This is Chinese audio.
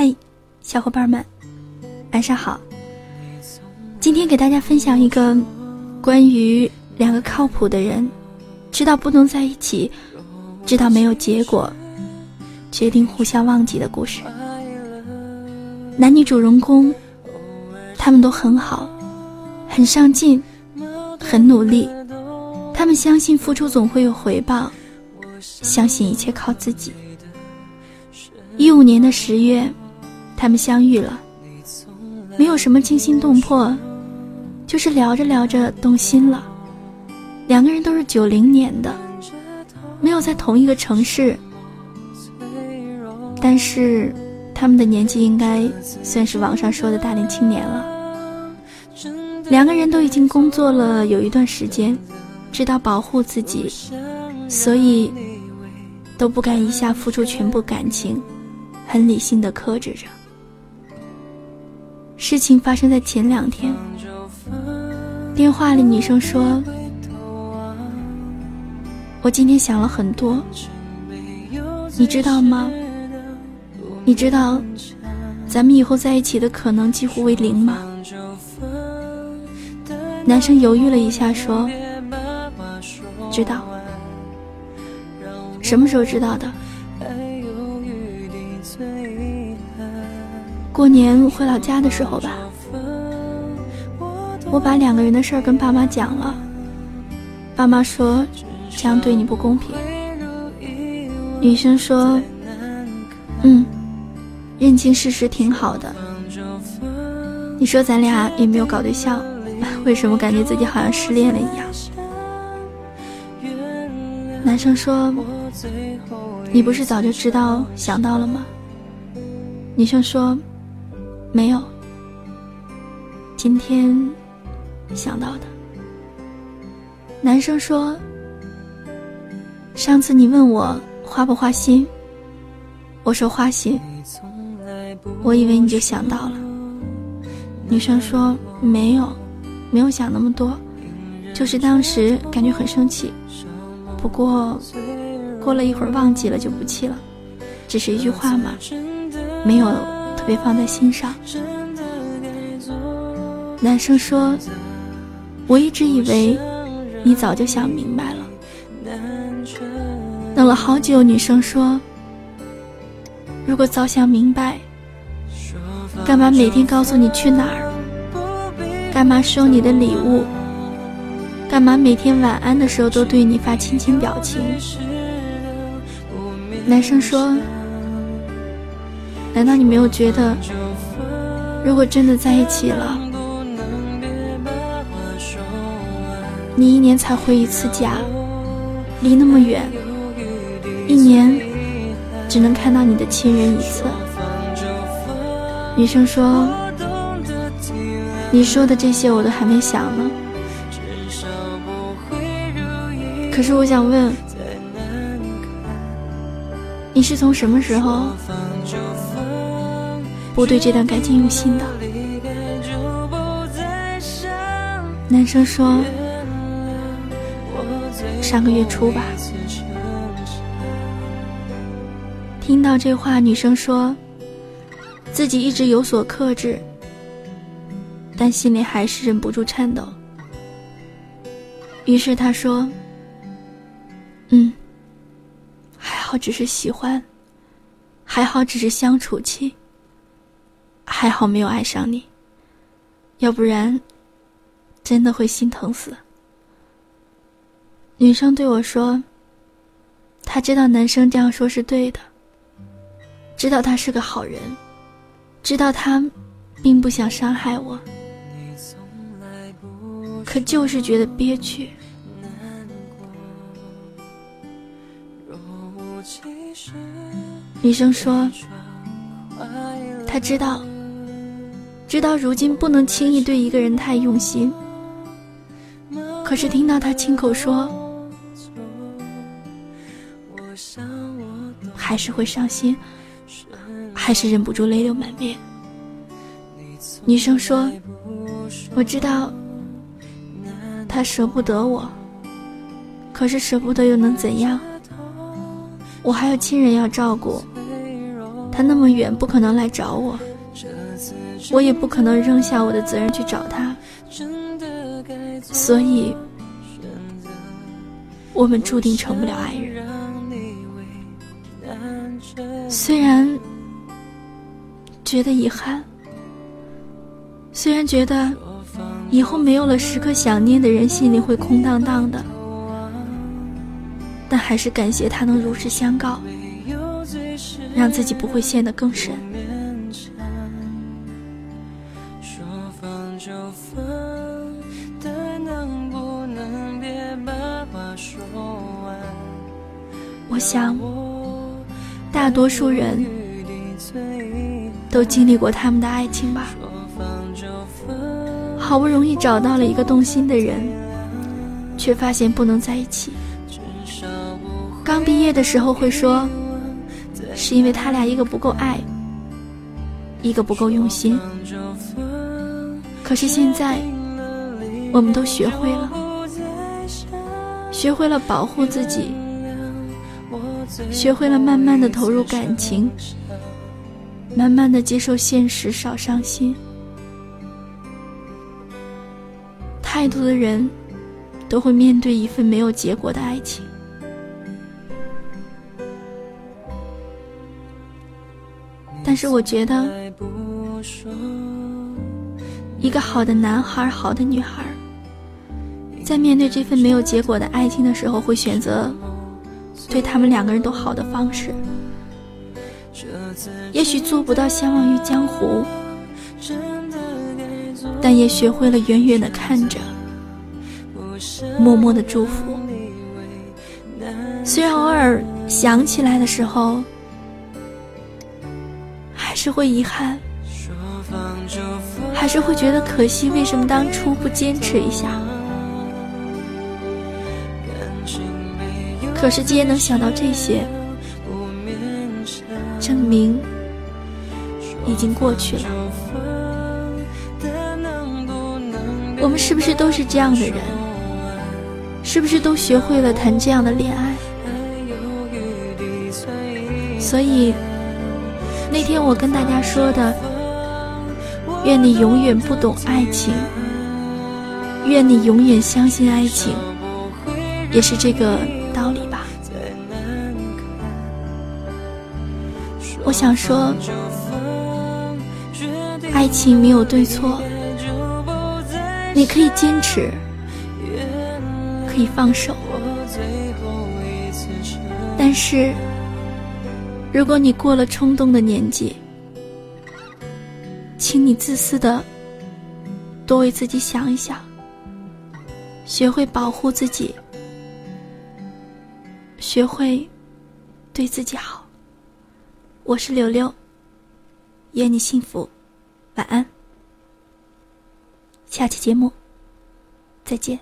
嗨，小伙伴们，晚上好。今天给大家分享一个关于两个靠谱的人，知道不能在一起，知道没有结果，决定互相忘记的故事。男女主人公，他们都很好，很上进，很努力。他们相信付出总会有回报，相信一切靠自己。一五年的十月，他们相遇了，没有什么惊心动魄，就是聊着聊着动心了。两个人都是九零年的，没有在同一个城市，但是他们的年纪应该算是网上说的大龄青年了。两个人都已经工作了有一段时间。知道保护自己，所以都不敢一下付出全部感情，很理性的克制着。事情发生在前两天，电话里女生说：“我今天想了很多，你知道吗？你知道咱们以后在一起的可能几乎为零吗？”男生犹豫了一下说。知道，什么时候知道的？过年回老家的时候吧。我把两个人的事儿跟爸妈讲了，爸妈说这样对你不公平。女生说：“嗯，认清事实挺好的。”你说咱俩也没有搞对象，为什么感觉自己好像失恋了一样？男生说：“你不是早就知道想到了吗？”女生说：“没有，今天想到的。”男生说：“上次你问我花不花心，我说花心，我以为你就想到了。”女生说：“没有，没有想那么多，就是当时感觉很生气。”不过，过了一会儿忘记了就不气了，只是一句话嘛，没有别放在心上。男生说：“我一直以为你早就想明白了。”等了好久，女生说：“如果早想明白，干嘛每天告诉你去哪儿？干嘛收你的礼物？”干嘛每天晚安的时候都对你发亲亲表情？男生说：“难道你没有觉得，如果真的在一起了，你一年才回一次家，离那么远，一年只能看到你的亲人一次？”女生说：“你说的这些我都还没想呢。”可是我想问，你是从什么时候我对这段感情用心的？男生说，上个月初吧。听到这话，女生说自己一直有所克制，但心里还是忍不住颤抖。于是他说。嗯，还好只是喜欢，还好只是相处期，还好没有爱上你，要不然真的会心疼死。女生对我说：“她知道男生这样说是对的，知道他是个好人，知道他并不想伤害我，可就是觉得憋屈。”女生说：“她知道，知道如今不能轻易对一个人太用心。可是听到他亲口说，还是会伤心，还是忍不住泪流满面。”女生说：“我知道，他舍不得我，可是舍不得又能怎样？”我还有亲人要照顾，他那么远，不可能来找我，我也不可能扔下我的责任去找他，所以，我们注定成不了爱人。虽然觉得遗憾，虽然觉得以后没有了时刻想念的人，心里会空荡荡的，但还是感谢他能如实相告。让自己不会陷得更深。我想，大多数人都经历过他们的爱情吧。好不容易找到了一个动心的人，却发现不能在一起。刚毕业的时候会说。是因为他俩一个不够爱，一个不够用心。可是现在，我们都学会了，学会了保护自己，学会了慢慢的投入感情，慢慢的接受现实，少伤心。太多的人，都会面对一份没有结果的爱情。但是我觉得，一个好的男孩、好的女孩，在面对这份没有结果的爱情的时候，会选择对他们两个人都好的方式。也许做不到相忘于江湖，但也学会了远远的看着，默默的祝福。虽然偶尔想起来的时候。还是会遗憾，还是会觉得可惜？为什么当初不坚持一下？可是既然能想到这些，证明已经过去了。我们是不是都是这样的人？是不是都学会了谈这样的恋爱？所以。那天我跟大家说的，愿你永远不懂爱情，愿你永远相信爱情，也是这个我想说，爱情没有对错，你可以坚持，可以放手，但是。如果你过了冲动的年纪，请你自私的多为自己想一想，学会保护自己，学会对自己好。我是柳柳，愿你幸福，晚安。下期节目再见。